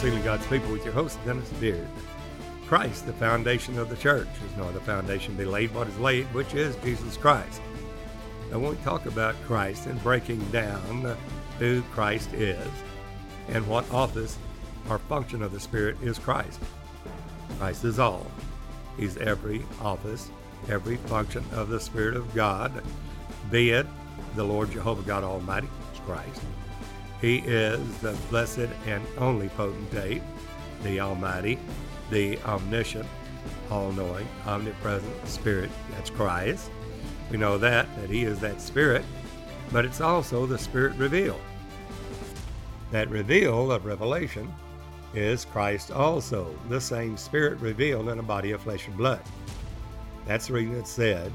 Sealing God's People with your host, Dennis Beard. Christ, the foundation of the church, is no other foundation be laid but is laid, which is Jesus Christ. When we talk about Christ and breaking down uh, who Christ is and what office or function of the Spirit is Christ, Christ is all. He's every office, every function of the Spirit of God, be it the Lord Jehovah God Almighty, Christ. He is the blessed and only potentate, the Almighty, the omniscient, all knowing, omnipresent Spirit. That's Christ. We know that, that He is that Spirit, but it's also the Spirit revealed. That reveal of revelation is Christ also, the same Spirit revealed in a body of flesh and blood. That's the reason it said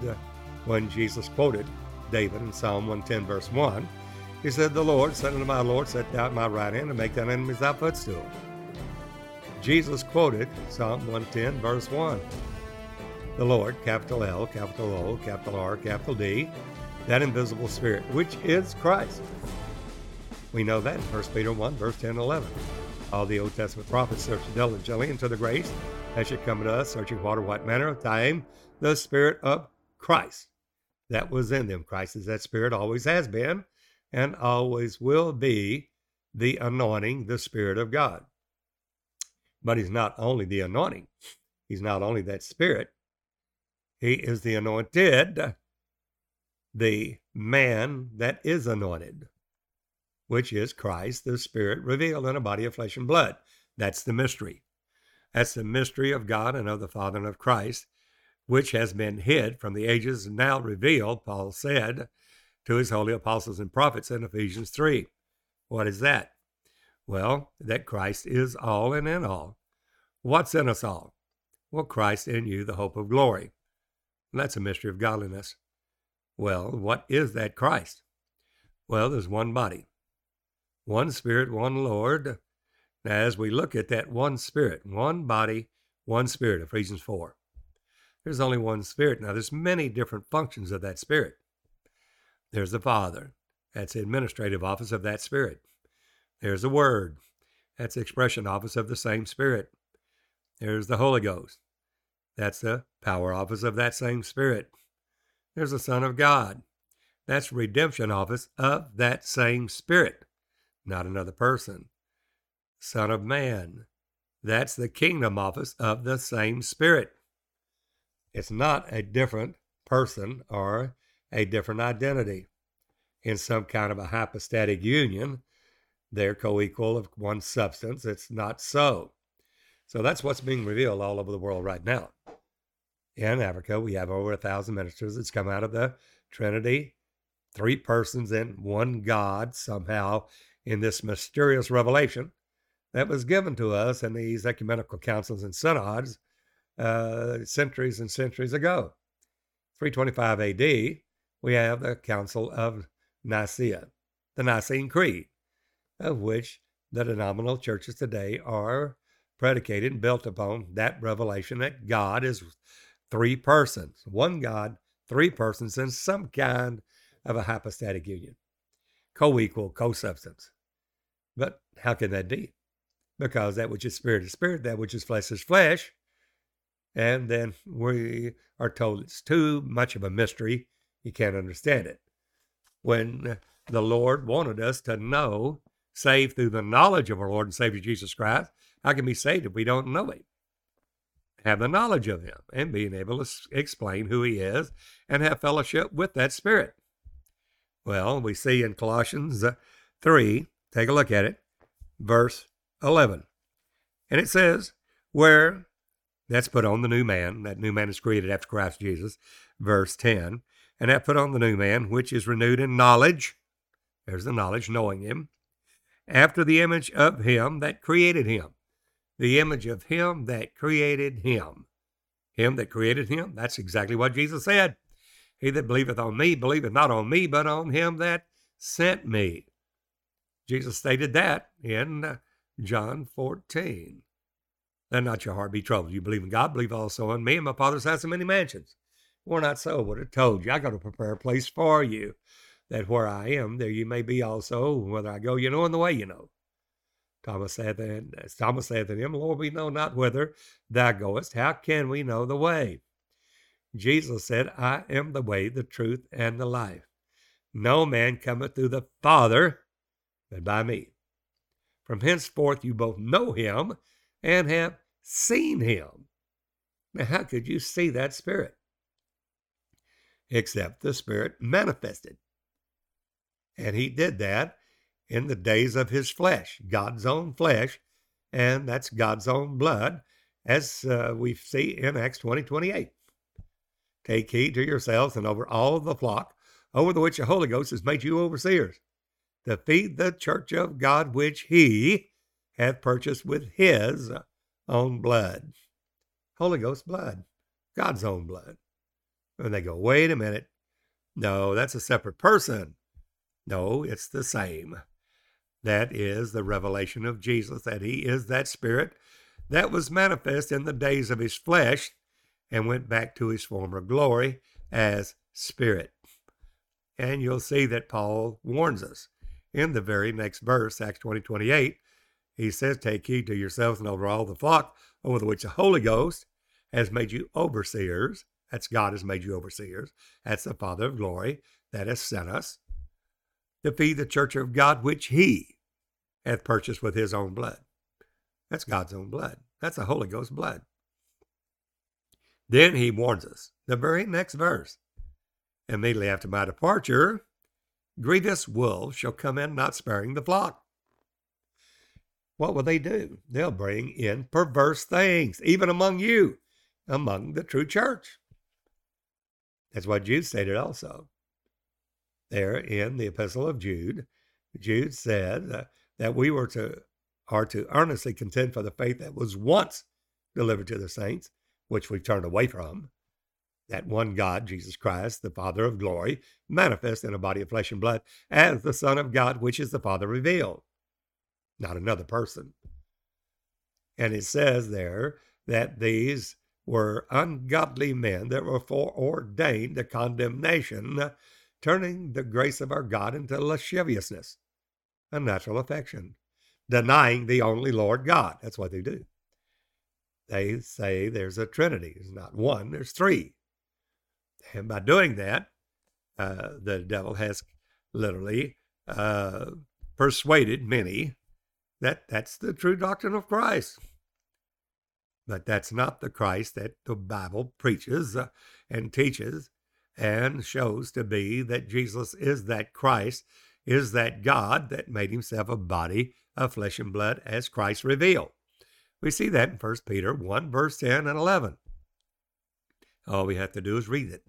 when Jesus quoted David in Psalm 110, verse 1, he said, The Lord said unto my Lord, Set thou at my right hand and make thine enemies thy footstool. Jesus quoted Psalm 110, verse 1. The Lord, capital L, capital O, capital R, capital D, that invisible spirit, which is Christ. We know that in 1 Peter 1, verse 10 and 11. All the Old Testament prophets searched diligently into the grace that should come to us, searching what or what manner of time the Spirit of Christ that was in them. Christ is that Spirit, always has been, and always will be the anointing, the Spirit of God. But He's not only the anointing, He's not only that Spirit, He is the anointed, the man that is anointed, which is Christ, the Spirit revealed in a body of flesh and blood. That's the mystery. That's the mystery of God and of the Father and of Christ which has been hid from the ages now revealed, Paul said to his holy apostles and prophets in Ephesians 3. What is that? Well, that Christ is all and in all. What's in us all? Well, Christ in you, the hope of glory. That's a mystery of godliness. Well, what is that Christ? Well, there's one body, one Spirit, one Lord. Now, as we look at that one Spirit, one body, one Spirit, Ephesians 4 there's only one spirit. Now, there's many different functions of that spirit. There's the Father. That's the administrative office of that spirit. There's the Word. That's the expression office of the same spirit. There's the Holy Ghost. That's the power office of that same spirit. There's the Son of God. That's redemption office of that same spirit, not another person. Son of Man. That's the kingdom office of the same spirit. It's not a different person or a different identity. In some kind of a hypostatic union, they're co equal of one substance. It's not so. So that's what's being revealed all over the world right now. In Africa, we have over a thousand ministers that's come out of the Trinity, three persons in one God somehow in this mysterious revelation that was given to us in these ecumenical councils and synods uh, centuries and centuries ago. 325 AD, we have the Council of Nicaea, the Nicene Creed, of which the denominational churches today are predicated and built upon that revelation that God is three persons, one God, three persons in some kind of a hypostatic union, co equal, co substance. But how can that be? Because that which is spirit is spirit, that which is flesh is flesh, and then we are told it's too much of a mystery. You can't understand it. When the Lord wanted us to know, saved through the knowledge of our Lord and Savior Jesus Christ, how can we be saved if we don't know Him? Have the knowledge of Him and being able to explain who He is and have fellowship with that Spirit. Well, we see in Colossians uh, 3, take a look at it, verse 11. And it says, Where that's put on the new man. That new man is created after Christ Jesus. Verse 10. And that put on the new man, which is renewed in knowledge. There's the knowledge, knowing him. After the image of him that created him. The image of him that created him. Him that created him. That's exactly what Jesus said. He that believeth on me believeth not on me, but on him that sent me. Jesus stated that in uh, John 14. Let not your heart be troubled. You believe in God, believe also in me, and my Father's house in many mansions. Were not so, would have told you, I got to prepare a place for you, that where I am, there you may be also. Whether I go, you know, and the way you know. Thomas saith, and uh, Thomas saith to him, Lord, we know not whither thou goest. How can we know the way? Jesus said, I am the way, the truth, and the life. No man cometh to the Father but by me. From henceforth you both know him and have seen him. Now, how could you see that Spirit? Except the Spirit manifested. And he did that in the days of his flesh, God's own flesh, and that's God's own blood, as uh, we see in Acts 20 28. Take heed to yourselves and over all the flock, over the which the Holy Ghost has made you overseers, to feed the church of God which he hath purchased with his own blood. Holy Ghost blood, God's own blood. And they go, wait a minute. No, that's a separate person. No, it's the same. That is the revelation of Jesus, that he is that spirit that was manifest in the days of his flesh and went back to his former glory as spirit. And you'll see that Paul warns us in the very next verse, Acts 20 28. He says, Take heed to yourselves and over all the flock over which the Holy Ghost has made you overseers. That's God has made you overseers. That's the Father of glory that has sent us to feed the church of God, which he hath purchased with his own blood. That's God's own blood. That's the Holy Ghost blood. Then he warns us, the very next verse. Immediately after my departure, grievous wolves shall come in, not sparing the flock. What will they do? They'll bring in perverse things, even among you, among the true church. That's what Jude stated also. There in the epistle of Jude, Jude said that we were to are to earnestly contend for the faith that was once delivered to the saints, which we've turned away from. That one God, Jesus Christ, the Father of glory, manifest in a body of flesh and blood as the Son of God, which is the Father revealed, not another person. And it says there that these were ungodly men that were foreordained to condemnation, turning the grace of our God into lasciviousness, a natural affection, denying the only Lord God. That's what they do. They say there's a Trinity. There's not one, there's three. And by doing that, uh, the devil has literally uh, persuaded many that that's the true doctrine of Christ. But that's not the Christ that the Bible preaches uh, and teaches and shows to be that Jesus is that Christ, is that God that made himself a body of flesh and blood as Christ revealed. We see that in 1 Peter 1, verse 10 and 11. All we have to do is read it.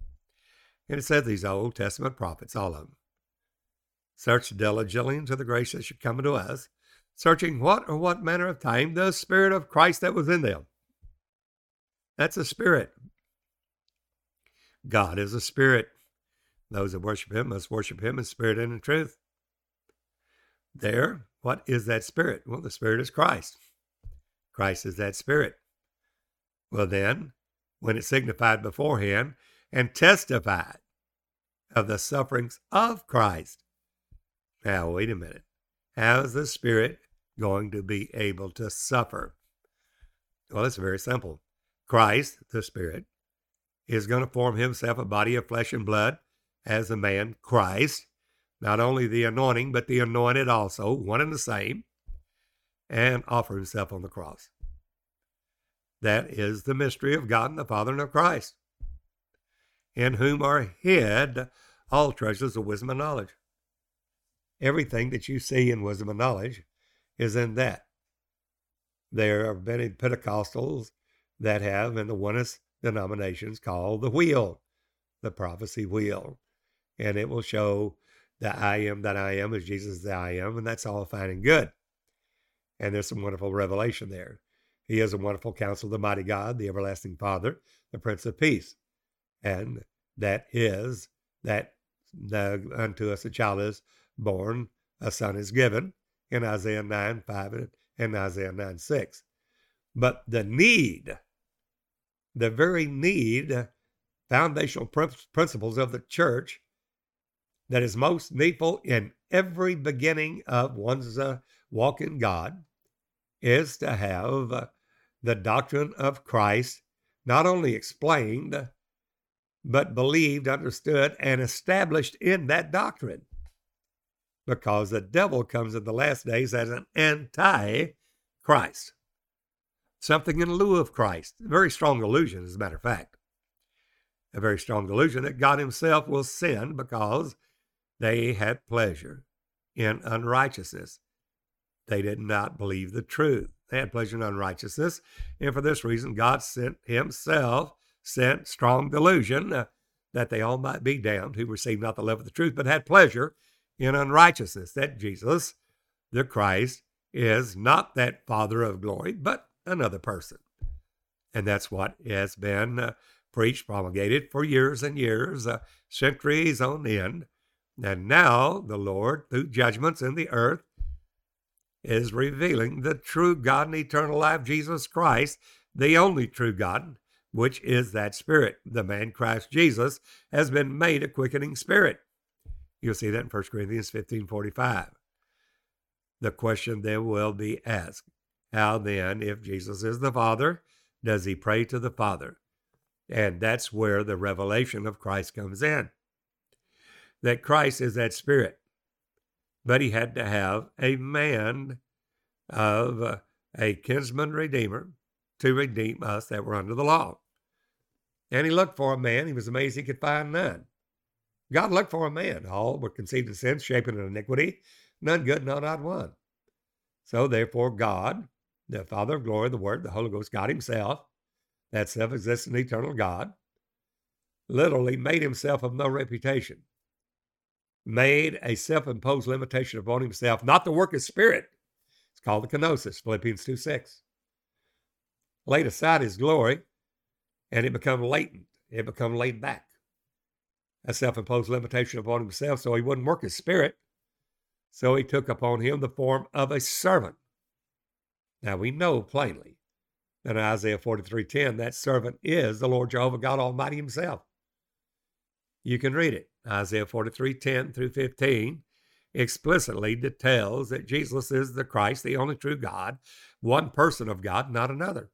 And it says these Old Testament prophets, all of them. Search diligently into the grace that should come unto us, searching what or what manner of time the Spirit of Christ that was in them. That's a spirit. God is a spirit. Those that worship him must worship him in spirit and in truth. There, what is that spirit? Well, the spirit is Christ. Christ is that spirit. Well, then, when it signified beforehand and testified of the sufferings of Christ. Now, wait a minute. How is the Spirit going to be able to suffer? Well, it's very simple. Christ, the Spirit, is going to form himself a body of flesh and blood as a man, Christ, not only the anointing, but the anointed also, one and the same, and offer himself on the cross. That is the mystery of God and the Father and of Christ in whom are hid all treasures of wisdom and knowledge. Everything that you see in wisdom and knowledge is in that. There are many Pentecostals that have in the oneness denominations called the wheel, the prophecy wheel. And it will show that I am that I am as Jesus that I am, and that's all fine and good. And there's some wonderful revelation there. He is a wonderful counsel, the mighty God, the everlasting Father, the Prince of Peace and that is that the, unto us a child is born, a son is given in Isaiah 9 5 and Isaiah 9 6. But the need, the very need, foundational principles of the church that is most needful in every beginning of one's uh, walk in God is to have the doctrine of Christ not only explained, but believed, understood, and established in that doctrine. Because the devil comes in the last days as an anti Christ, something in lieu of Christ. A very strong illusion, as a matter of fact. A very strong delusion that God Himself will sin because they had pleasure in unrighteousness. They did not believe the truth. They had pleasure in unrighteousness. And for this reason, God sent Himself, sent strong delusion uh, that they all might be damned who received not the love of the truth, but had pleasure in unrighteousness. That Jesus, the Christ, is not that Father of glory, but another person. And that's what has been uh, preached, promulgated for years and years, uh, centuries on end. And now the Lord, through judgments in the earth, is revealing the true God and eternal life, Jesus Christ, the only true God, which is that Spirit. The man Christ Jesus has been made a quickening spirit. You'll see that in 1 Corinthians 15 45. The question then will be asked How then, if Jesus is the Father, does he pray to the Father? And that's where the revelation of Christ comes in. That Christ is that Spirit but he had to have a man of uh, a kinsman redeemer to redeem us that were under the law. And he looked for a man. He was amazed he could find none. God looked for a man. All were conceived in sin, shaping in iniquity, none good, no, not one. So therefore, God, the Father of glory, the Word, the Holy Ghost, God Himself, that self existent eternal God, literally made Himself of no reputation made a self imposed limitation upon himself, not the work of spirit. It's called the kenosis, Philippians 2 6. Laid aside his glory, and it become latent. It become laid back. A self imposed limitation upon himself, so he wouldn't work his spirit. So he took upon him the form of a servant. Now we know plainly that in Isaiah 43:10, that servant is the Lord Jehovah God Almighty Himself. You can read it. Isaiah 43:10 through 15 explicitly details that Jesus is the Christ, the only true God, one person of God, not another.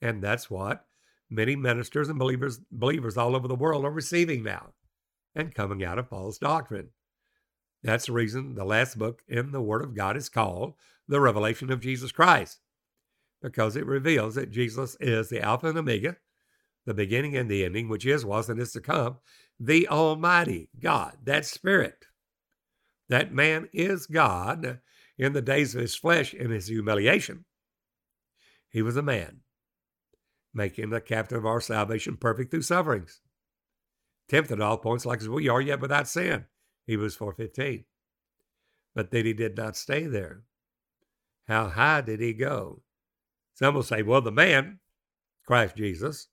And that's what many ministers and believers, believers all over the world are receiving now and coming out of false doctrine. That's the reason the last book in the Word of God is called The Revelation of Jesus Christ, because it reveals that Jesus is the Alpha and Omega, the beginning and the ending, which is, was, and is to come, the Almighty God, that Spirit. That man is God in the days of his flesh in his humiliation. He was a man, making the captain of our salvation perfect through sufferings. Tempted at all points like as we are, yet without sin. Hebrews 4.15. But then he did not stay there. How high did he go? Some will say, well, the man, Christ Jesus,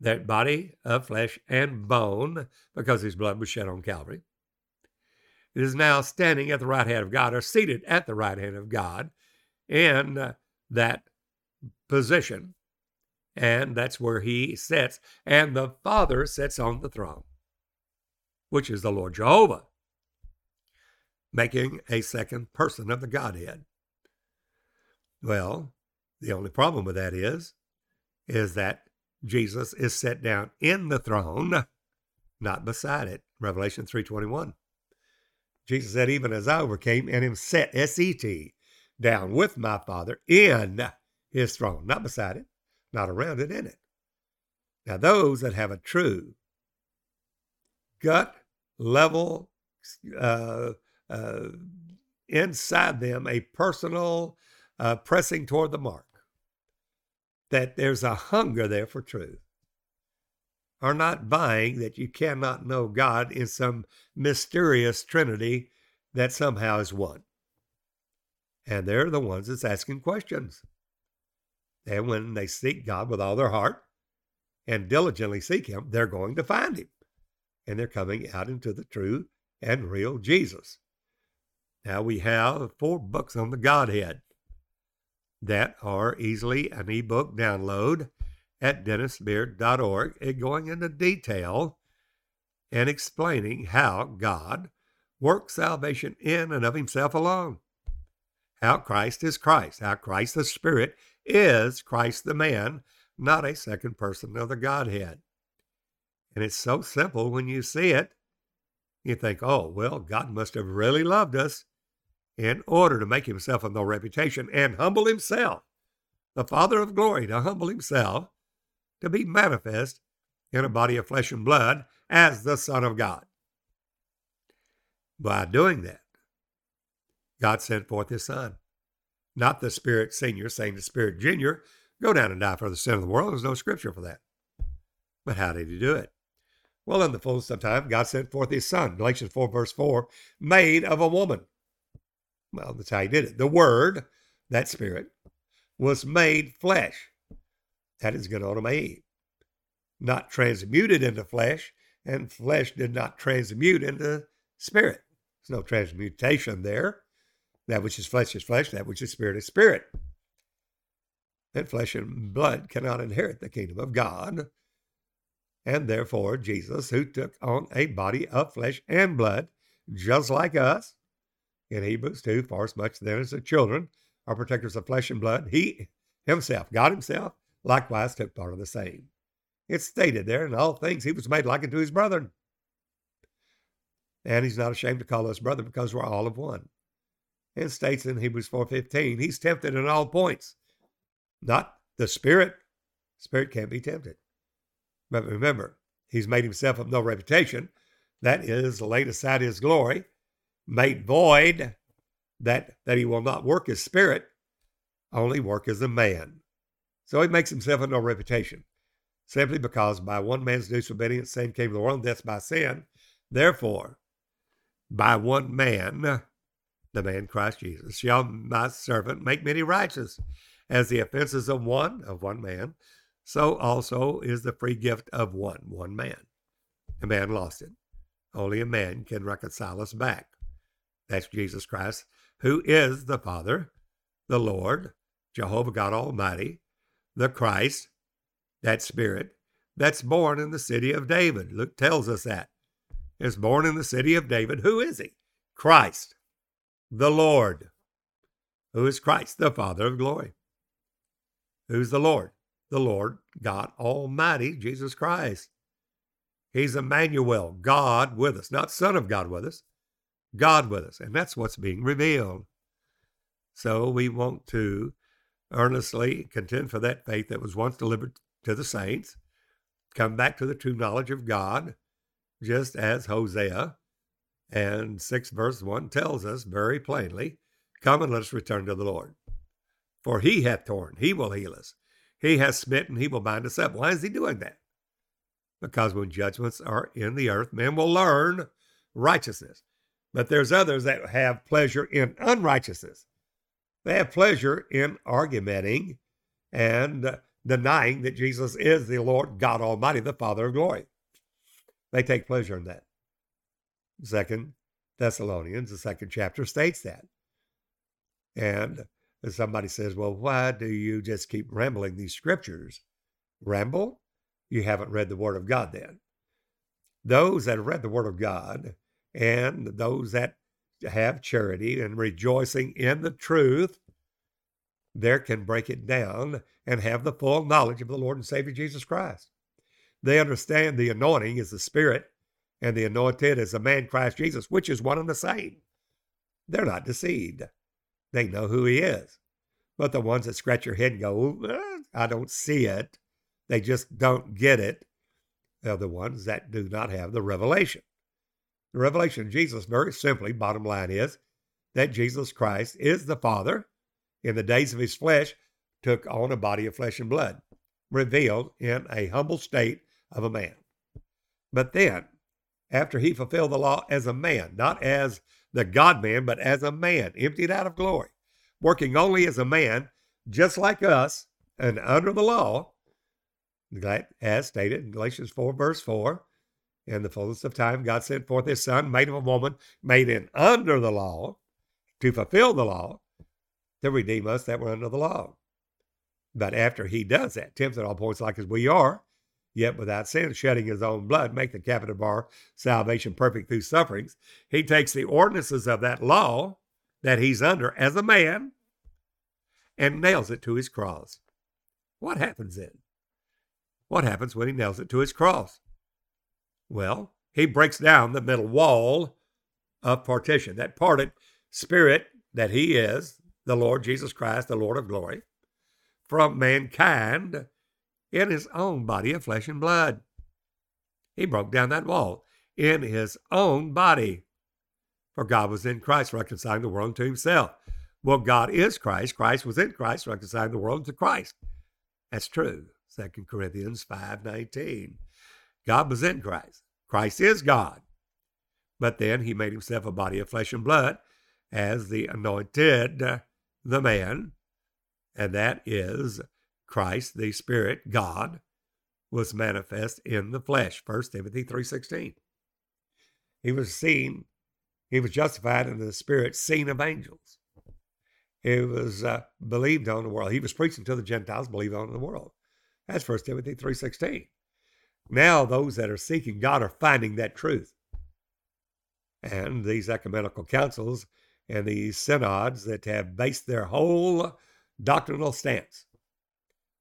that body of flesh and bone, because his blood was shed on Calvary, is now standing at the right hand of God or seated at the right hand of God in uh, that position. And that's where he sits. And the Father sits on the throne, which is the Lord Jehovah, making a second person of the Godhead. Well, the only problem with that is, is that Jesus is set down in the throne, not beside it. Revelation 3:21. Jesus said, even as I overcame and am set, S-E-T, down with my Father in his throne, not beside it, not around it, in it. Now, those that have a true gut level uh, uh, inside them, a personal uh, pressing toward the mark, that there's a hunger there for truth are not buying that you cannot know God in some mysterious trinity that somehow is one. And they're the ones that's asking questions. And when they seek God with all their heart and diligently seek Him, they're going to find Him. And they're coming out into the true and real Jesus. Now we have four books on the Godhead that are easily an ebook download at dennisbeard.org, going into detail and explaining how God works salvation in and of himself alone, how Christ is Christ, how Christ the Spirit is Christ the man, not a second person of the Godhead. And it's so simple when you see it. You think, oh, well, God must have really loved us in order to make himself of no reputation and humble himself, the Father of glory, to humble himself, to be manifest in a body of flesh and blood as the Son of God. By doing that, God sent forth his Son, not the Spirit Senior saying to Spirit Junior, go down and die for the sin of the world. There's no scripture for that. But how did he do it? Well, in the fullness of time, God sent forth his Son, Galatians 4, verse 4, made of a woman. Well, that's how he did it. The Word, that Spirit, was made flesh. That is Eve, Not transmuted into flesh, and flesh did not transmute into spirit. There's no transmutation there. That which is flesh is flesh, that which is spirit is spirit. And flesh and blood cannot inherit the kingdom of God. And therefore, Jesus, who took on a body of flesh and blood, just like us, in Hebrews 2, for as much then as the children are protectors of flesh and blood, he himself, God himself, likewise took part of the same. It's stated there in all things he was made like unto his brethren. And he's not ashamed to call us brother because we're all of one. And states in Hebrews 4.15, he's tempted in all points. Not the spirit. Spirit can't be tempted. But remember, he's made himself of no reputation. That is, laid aside his glory, made void, that, that he will not work as spirit, only work as a man. So he makes himself of no reputation, simply because by one man's disobedience, sin came to the world, death by sin. Therefore, by one man, the man Christ Jesus, shall my servant make many righteous, as the offenses of one, of one man, so also is the free gift of one, one man. A man lost it. Only a man can reconcile us back. That's Jesus Christ, who is the Father, the Lord, Jehovah God Almighty, the Christ, that Spirit, that's born in the city of David. Luke tells us that is born in the city of David. Who is he? Christ, the Lord. Who is Christ, the Father of glory? Who's the Lord? The Lord God Almighty, Jesus Christ. He's Emmanuel, God with us, not Son of God with us, God with us. And that's what's being revealed. So we want to earnestly contend for that faith that was once delivered to the saints, come back to the true knowledge of God, just as Hosea and 6 verse 1 tells us very plainly Come and let us return to the Lord. For he hath torn, he will heal us. He has smitten, he will bind us up. Why is he doing that? Because when judgments are in the earth, men will learn righteousness. But there's others that have pleasure in unrighteousness. They have pleasure in argumenting and denying that Jesus is the Lord God Almighty, the Father of glory. They take pleasure in that. Second Thessalonians, the second chapter, states that. And somebody says, well, why do you just keep rambling these scriptures? Ramble? You haven't read the Word of God then. Those that have read the Word of God and those that have charity and rejoicing in the truth, there can break it down and have the full knowledge of the Lord and Savior Jesus Christ. They understand the anointing is the Spirit and the anointed is the man Christ Jesus, which is one and the same. They're not deceived. They know who he is. But the ones that scratch your head and go, eh, I don't see it, they just don't get it, they're the ones that do not have the revelation. The revelation of Jesus, very simply, bottom line is that Jesus Christ is the Father in the days of his flesh, took on a body of flesh and blood, revealed in a humble state of a man. But then, after he fulfilled the law as a man, not as the God man, but as a man, emptied out of glory, working only as a man, just like us, and under the law, as stated in Galatians 4, verse 4, in the fullness of time, God sent forth his son, made of a woman, made in under the law, to fulfill the law, to redeem us that were under the law. But after he does that, tempted at all points like as we are, yet without sin, shedding his own blood, make the captain of our salvation perfect through sufferings, he takes the ordinances of that law, that he's under as a man and nails it to his cross. What happens then? What happens when he nails it to his cross? Well, he breaks down the middle wall of partition, that parted spirit that he is, the Lord Jesus Christ, the Lord of glory, from mankind in his own body of flesh and blood. He broke down that wall in his own body. For God was in Christ, reconciling the world to himself. Well, God is Christ. Christ was in Christ, reconciling the world to Christ. That's true. 2 Corinthians 5.19. God was in Christ. Christ is God. But then he made himself a body of flesh and blood as the anointed, uh, the man, and that is Christ, the Spirit, God, was manifest in the flesh. 1 Timothy 3.16. He was seen, he was justified in the Spirit, seen of angels. He was uh, believed on the world. He was preaching to the Gentiles, believed on the world. That's 1 Timothy 3.16. Now those that are seeking God are finding that truth. And these ecumenical councils and these synods that have based their whole doctrinal stance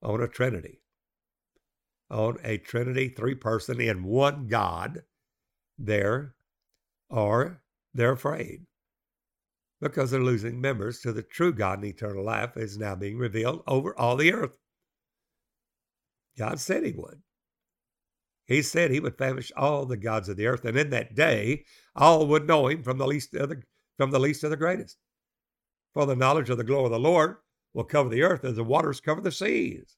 on a Trinity, on a Trinity, three person in one God, there are they're afraid because they're losing members to the true God and eternal life is now being revealed over all the earth. God said he would. He said he would famish all the gods of the earth, and in that day all would know him from the least to the from the least to the greatest. For the knowledge of the glory of the Lord will cover the earth as the waters cover the seas.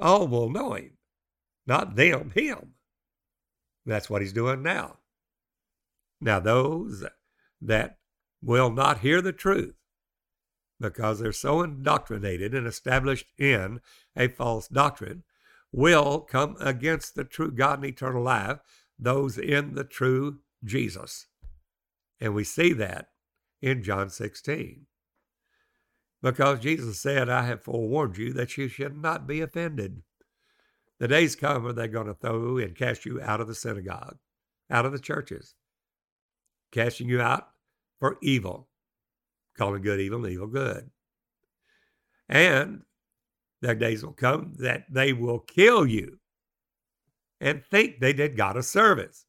All will know him, not them, him. That's what he's doing now. Now, those that will not hear the truth because they're so indoctrinated and established in a false doctrine will come against the true God and eternal life, those in the true Jesus. And we see that in John 16. Because Jesus said, I have forewarned you that you should not be offended. The days come when they're going to throw and cast you out of the synagogue, out of the churches, casting you out for evil, calling good evil and evil good. And their days will come that they will kill you and think they did God a service.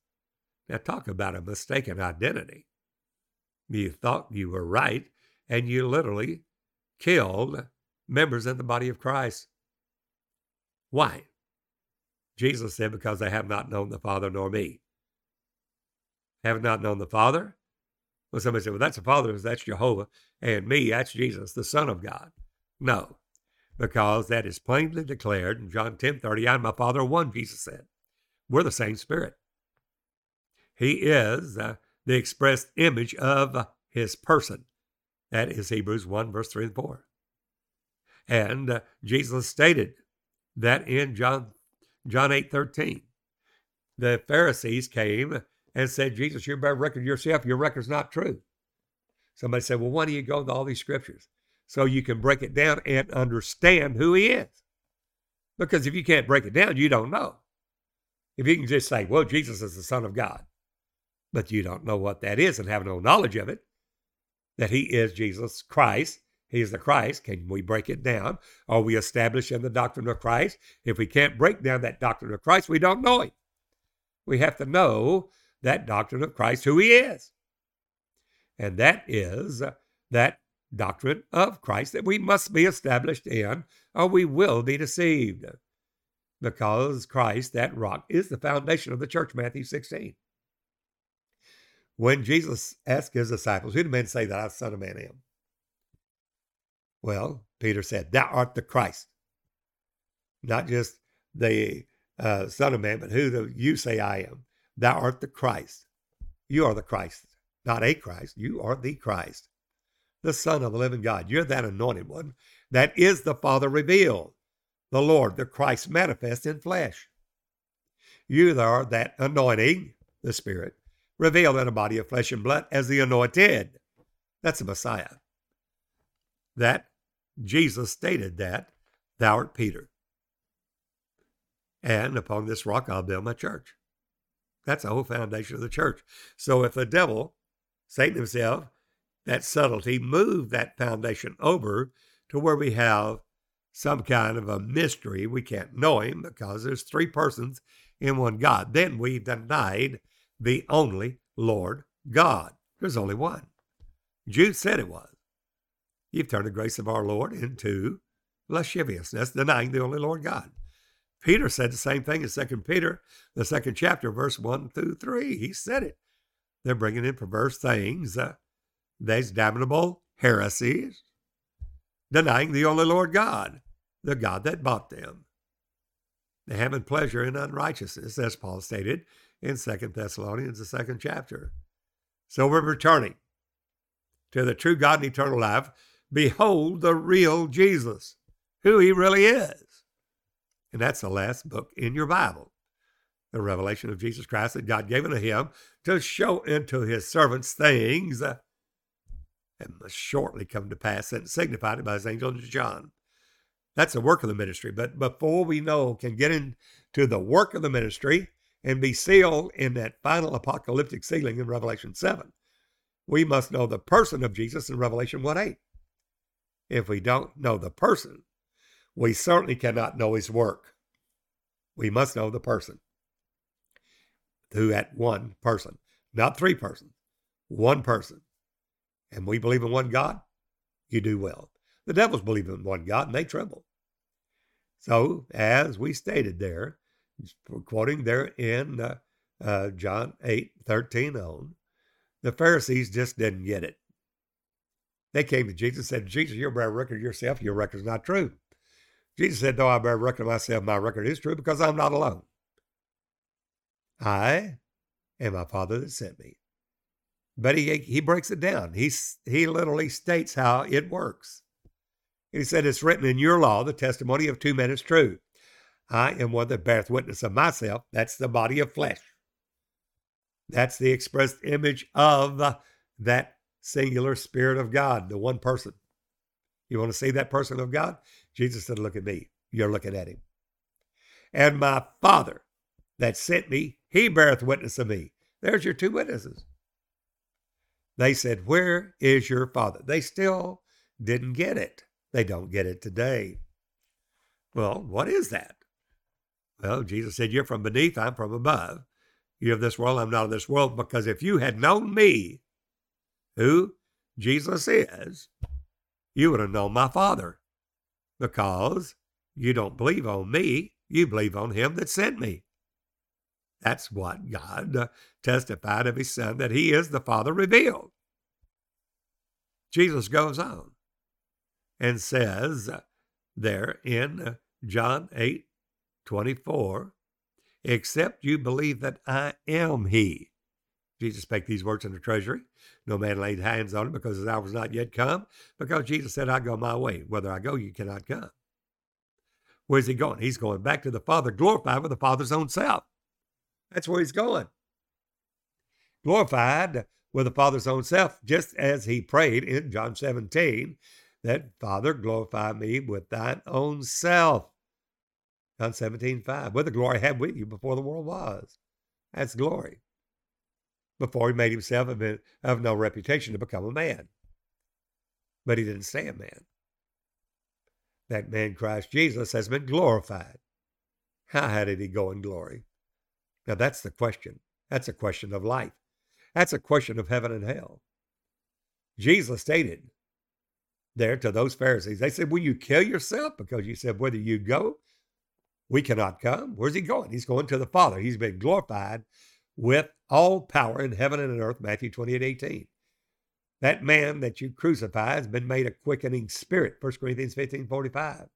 Now, talk about a mistaken identity. You thought you were right, and you literally killed members of the body of Christ. Why? Jesus said, Because they have not known the Father nor me. Have not known the Father? Well, somebody said, Well, that's the Father, that's Jehovah, and me, that's Jesus, the Son of God. No, because that is plainly declared in John 10 30. I and my Father one, Jesus said. We're the same Spirit. He is uh, the expressed image of his person. That is Hebrews 1, verse 3 and 4. And uh, Jesus stated that in John, John 8 13. The Pharisees came and said, Jesus, you better record yourself. Your record's not true. Somebody said, Well, why do you go to all these scriptures? so you can break it down and understand who he is. Because if you can't break it down, you don't know. If you can just say, well, Jesus is the Son of God, but you don't know what that is and have no knowledge of it, that he is Jesus Christ, he is the Christ, can we break it down? Are we established in the doctrine of Christ? If we can't break down that doctrine of Christ, we don't know him. We have to know that doctrine of Christ, who he is. And that is that doctrine of Christ that we must be established in, or we will be deceived. Because Christ, that rock, is the foundation of the church, Matthew 16. When Jesus asked his disciples, Who do men say that I, Son of Man, am? Well, Peter said, Thou art the Christ. Not just the uh, Son of Man, but who do you say I am? Thou art the Christ. You are the Christ, not a Christ. You are the Christ the Son of the living God. You're that anointed one. That is the Father revealed, the Lord, the Christ manifest in flesh. You are that anointing, the Spirit, revealed in a body of flesh and blood as the anointed. That's the Messiah. That Jesus stated that, thou art Peter. And upon this rock I'll build my church. That's the whole foundation of the church. So if the devil, Satan himself, that subtlety, moved that foundation over to where we have some kind of a mystery. We can't know him because there's three persons in one God. Then we've denied the only Lord God. There's only one. Jude said it was. You've turned the grace of our Lord into lasciviousness, denying the only Lord God. Peter said the same thing in Second Peter, the second chapter, verse 1 through 3. He said it. They're bringing in perverse things. Uh, there's damnable heresies, denying the only Lord God, the God that bought them. They having pleasure in unrighteousness, as Paul stated in Second Thessalonians, the second chapter. So we're returning to the true God and eternal life. Behold the real Jesus, who he really is. And that's the last book in your Bible, the revelation of Jesus Christ that God gave unto him to show unto his servants things that must shortly come to pass and signified by his angel John. That's the work of the ministry. But before we know, can get into the work of the ministry and be sealed in that final apocalyptic sealing in Revelation 7, we must know the person of Jesus in Revelation 1 8. If we don't know the person, we certainly cannot know his work. We must know the person. Who at one person, not three persons, one person. And we believe in one God, you do well. The devils believe in one God and they tremble. So, as we stated there, quoting there in uh, uh, John 8 13 on, the Pharisees just didn't get it. They came to Jesus and said, Jesus, you're bearing record yourself. Your record's not true. Jesus said, Though I bear record myself, my record is true because I'm not alone. I and my Father that sent me. But he, he breaks it down. He, he literally states how it works. He said, It's written in your law, the testimony of two men is true. I am one that beareth witness of myself. That's the body of flesh. That's the expressed image of that singular Spirit of God, the one person. You want to see that person of God? Jesus said, Look at me. You're looking at him. And my Father that sent me, he beareth witness of me. There's your two witnesses. They said, Where is your Father? They still didn't get it. They don't get it today. Well, what is that? Well, Jesus said, You're from beneath, I'm from above. You're of this world, I'm not of this world. Because if you had known me, who Jesus is, you would have known my Father because you don't believe on me, you believe on him that sent me. That's what God testified of his Son, that he is the Father revealed. Jesus goes on and says there in John 8 24, except you believe that I am he. Jesus spake these words in the treasury. No man laid hands on him because his hour was not yet come, because Jesus said, I go my way. Whether I go, you cannot come. Where's he going? He's going back to the Father, glorified with the Father's own self. That's where he's going. Glorified with the Father's own self, just as he prayed in John 17, that Father, glorify me with thine own self. John 17, 5. With the glory had with you before the world was. That's glory before he made himself of, no reputation to become a man. But he didn't stay a man. That man, Christ Jesus, has been glorified. How did he go in glory? Now that's the question. That's a question of life. That's a question of heaven and hell. Jesus stated there to those Pharisees, they said, Will you kill yourself? Because you said, Whether you go, we cannot come. Where's he going? He's going to the Father. He's been glorified with all power in heaven and in earth, Matthew 28 18. That man that you crucify has been made a quickening spirit, 1 Corinthians 15 45.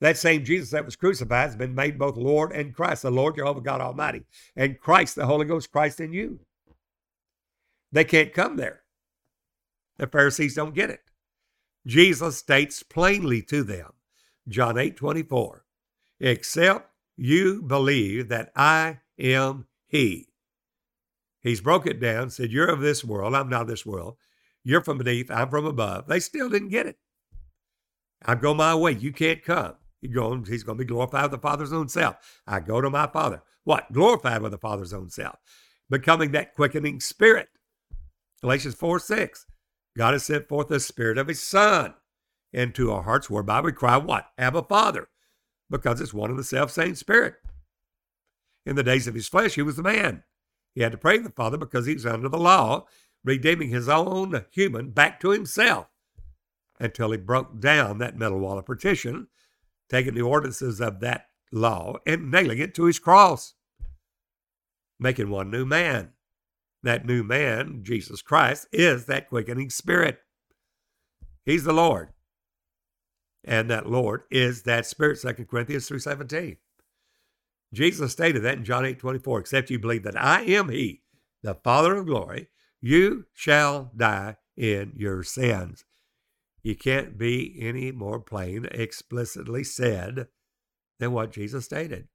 That same Jesus that was crucified has been made both Lord and Christ, the Lord Jehovah God Almighty, and Christ, the Holy Ghost, Christ in you. They can't come there. The Pharisees don't get it. Jesus states plainly to them, John 8 24, except you believe that I am He. He's broke it down, said, You're of this world. I'm not of this world. You're from beneath. I'm from above. They still didn't get it. I go my way. You can't come. He's going, he's going to be glorified with the Father's own self. I go to my Father. What? Glorified with the Father's own self. Becoming that quickening spirit. Galatians 4 6. God has sent forth the Spirit of His Son into our hearts, whereby we cry, What? Abba, Father, because it's one and the self same Spirit. In the days of His flesh, He was the man. He had to pray to the Father because He was under the law, redeeming His own human back to Himself until He broke down that metal wall of partition, taking the ordinances of that law and nailing it to His cross, making one new man. That new man, Jesus Christ, is that quickening spirit. He's the Lord. And that Lord is that Spirit, 2 Corinthians 3.17. Jesus stated that in John 8, 24, except you believe that I am He, the Father of glory, you shall die in your sins. You can't be any more plain, explicitly said than what Jesus stated.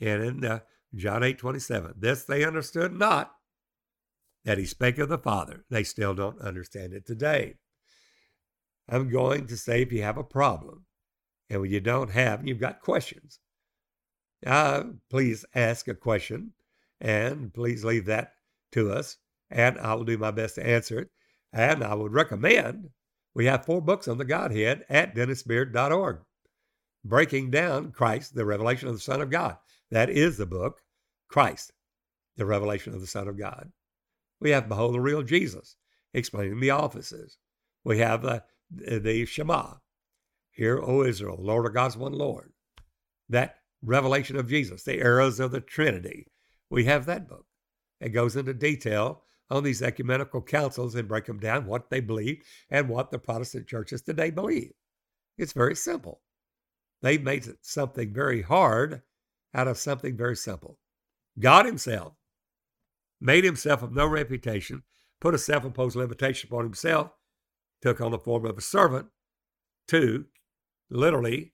And in uh, John 8, 27, this they understood not, that he spake of the Father. They still don't understand it today. I'm going to say if you have a problem and when you don't have, you've got questions, uh, please ask a question and please leave that to us and I will do my best to answer it. And I would recommend we have four books on the Godhead at dennisbeard.org. Breaking down Christ, the revelation of the Son of God. That is the book, Christ, the revelation of the Son of God. We have Behold the Real Jesus, explaining the offices. We have uh, Uh, the Shema. Hear, O Israel, Lord of God's one Lord. That revelation of Jesus, the errors of the Trinity. We have that book. It goes into detail on these ecumenical councils and break them down what they believe and what the Protestant churches today believe. It's very simple. They've made something very hard out of something very simple. God Himself made Himself of no reputation, put a self imposed limitation upon Himself, took on the form of a servant to literally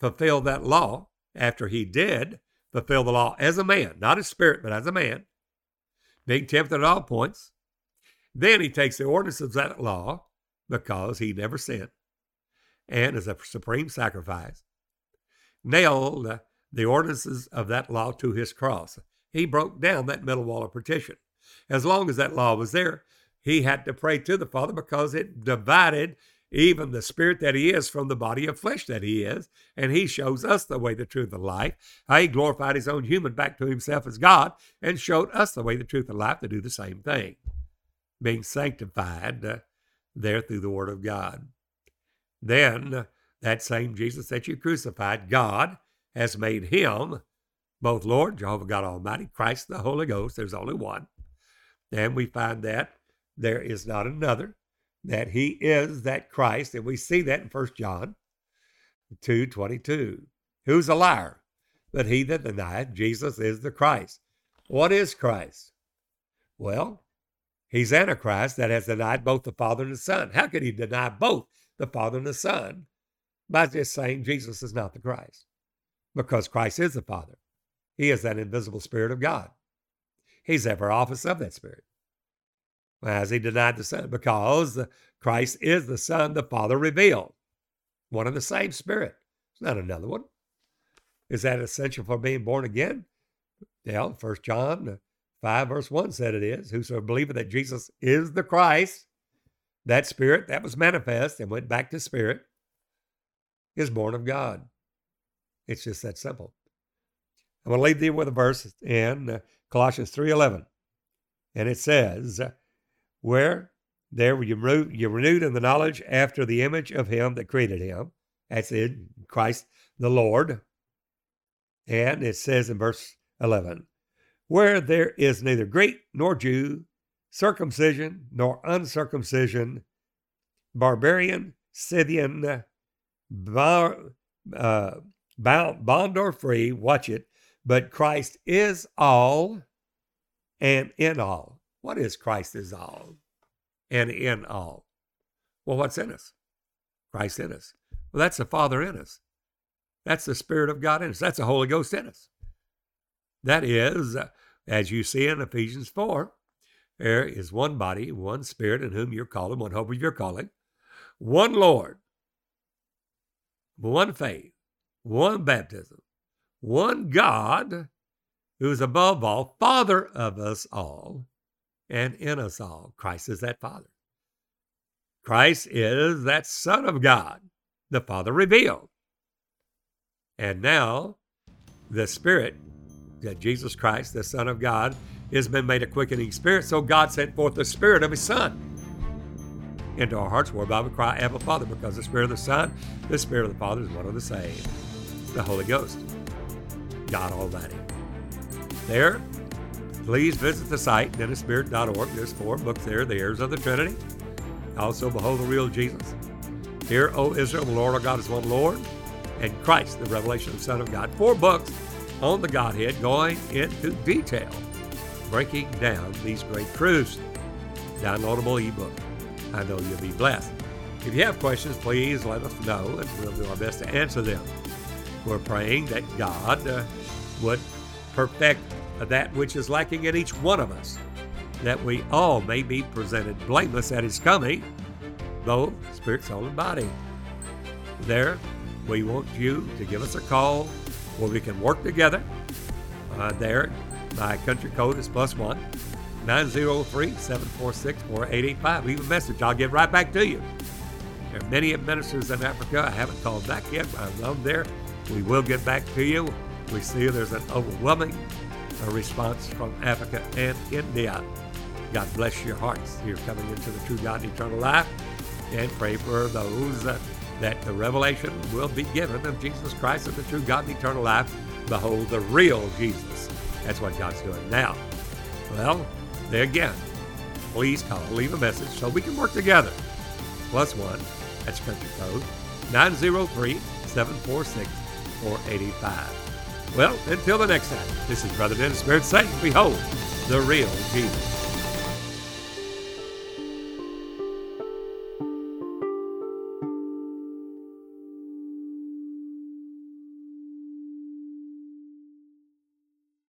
fulfill that law after He did fulfill the law as a man, not as spirit, but as a man being tempted at all points. Then he takes the ordinances of that law because he never sinned and as a supreme sacrifice, nailed the ordinances of that law to his cross. He broke down that middle wall of partition. As long as that law was there, he had to pray to the Father because it divided even the spirit that he is from the body of flesh that he is. And he shows us the way, the truth, and life. How he glorified his own human back to himself as God and showed us the way, the truth, and life to do the same thing, being sanctified uh, there through the Word of God. Then uh, that same Jesus that you crucified, God has made him both Lord, Jehovah God Almighty, Christ, the Holy Ghost. There's only one. And we find that there is not another that he is that Christ, and we see that in 1 John 2 22. Who's a liar? But he that denieth Jesus is the Christ. What is Christ? Well, he's Antichrist that has denied both the Father and the Son. How could he deny both the Father and the Son? By just saying Jesus is not the Christ. Because Christ is the Father. He is that invisible Spirit of God. He's every office of that Spirit as he denied the Son, because Christ is the Son the Father revealed. One and the same Spirit. It's not another one. Is that essential for being born again? Yeah, First John 5, verse 1 said it is. Whoso believeth that Jesus is the Christ, that Spirit that was manifest and went back to Spirit, is born of God. It's just that simple. I'm going to leave thee with a verse in uh, Colossians 3.11. And it says, where there you you're renewed in the knowledge after the image of him that created him. That's it, Christ the Lord. And it says in verse 11, where there is neither Greek nor Jew, circumcision nor uncircumcision, barbarian, Scythian, bar, uh, bond or free, watch it, but Christ is all and in all. What is Christ is all and in all? Well, what's in us? Christ in us. Well, that's the Father in us. That's the Spirit of God in us. That's the Holy Ghost in us. That is, uh, as you see in Ephesians 4, there is one body, one Spirit in whom you're calling, one hope of your calling, one Lord, one faith, one baptism, one God who is above all, Father of us all, and in us all. Christ is that Father. Christ is that Son of God, the Father revealed. And now the Spirit, that Jesus Christ, the Son of God, has been made a quickening spirit. So God sent forth the Spirit of His Son into our hearts, whereby we cry, Abba, Father, because the Spirit of the Son, the Spirit of the Father is one of the same. The Holy Ghost, God Almighty. There, please visit the site, dennisbeard.org. There's four books there The Heirs of the Trinity. Also, Behold the Real Jesus. Hear, O Israel, the Lord our God is one Lord, and Christ, the revelation of the Son of God. Four books on the Godhead going into detail, breaking down these great truths. Downloadable ebook. I know you'll be blessed. If you have questions, please let us know, and we'll do our best to answer them. We're praying that God uh, would perfect that which is lacking in each one of us, that we all may be presented blameless at His coming, both spirit, soul, and body. There, we want you to give us a call where we can work together. Uh, there, my country code is plus one. 903 746 4885. Leave a message. I'll get right back to you. There are many ministers in Africa. I haven't called back yet, but I know there. We will get back to you. We see there's an overwhelming response from Africa and India. God bless your hearts. You're coming into the true God and eternal life. And pray for those uh, that the revelation will be given of Jesus Christ and the true God and eternal life. Behold the real Jesus. That's what God's doing now. Well, there again, please call, leave a message so we can work together. Plus one, that's country code 903 746 485. Well, until the next time, this is Brother Dennis saying, Behold, the real Jesus.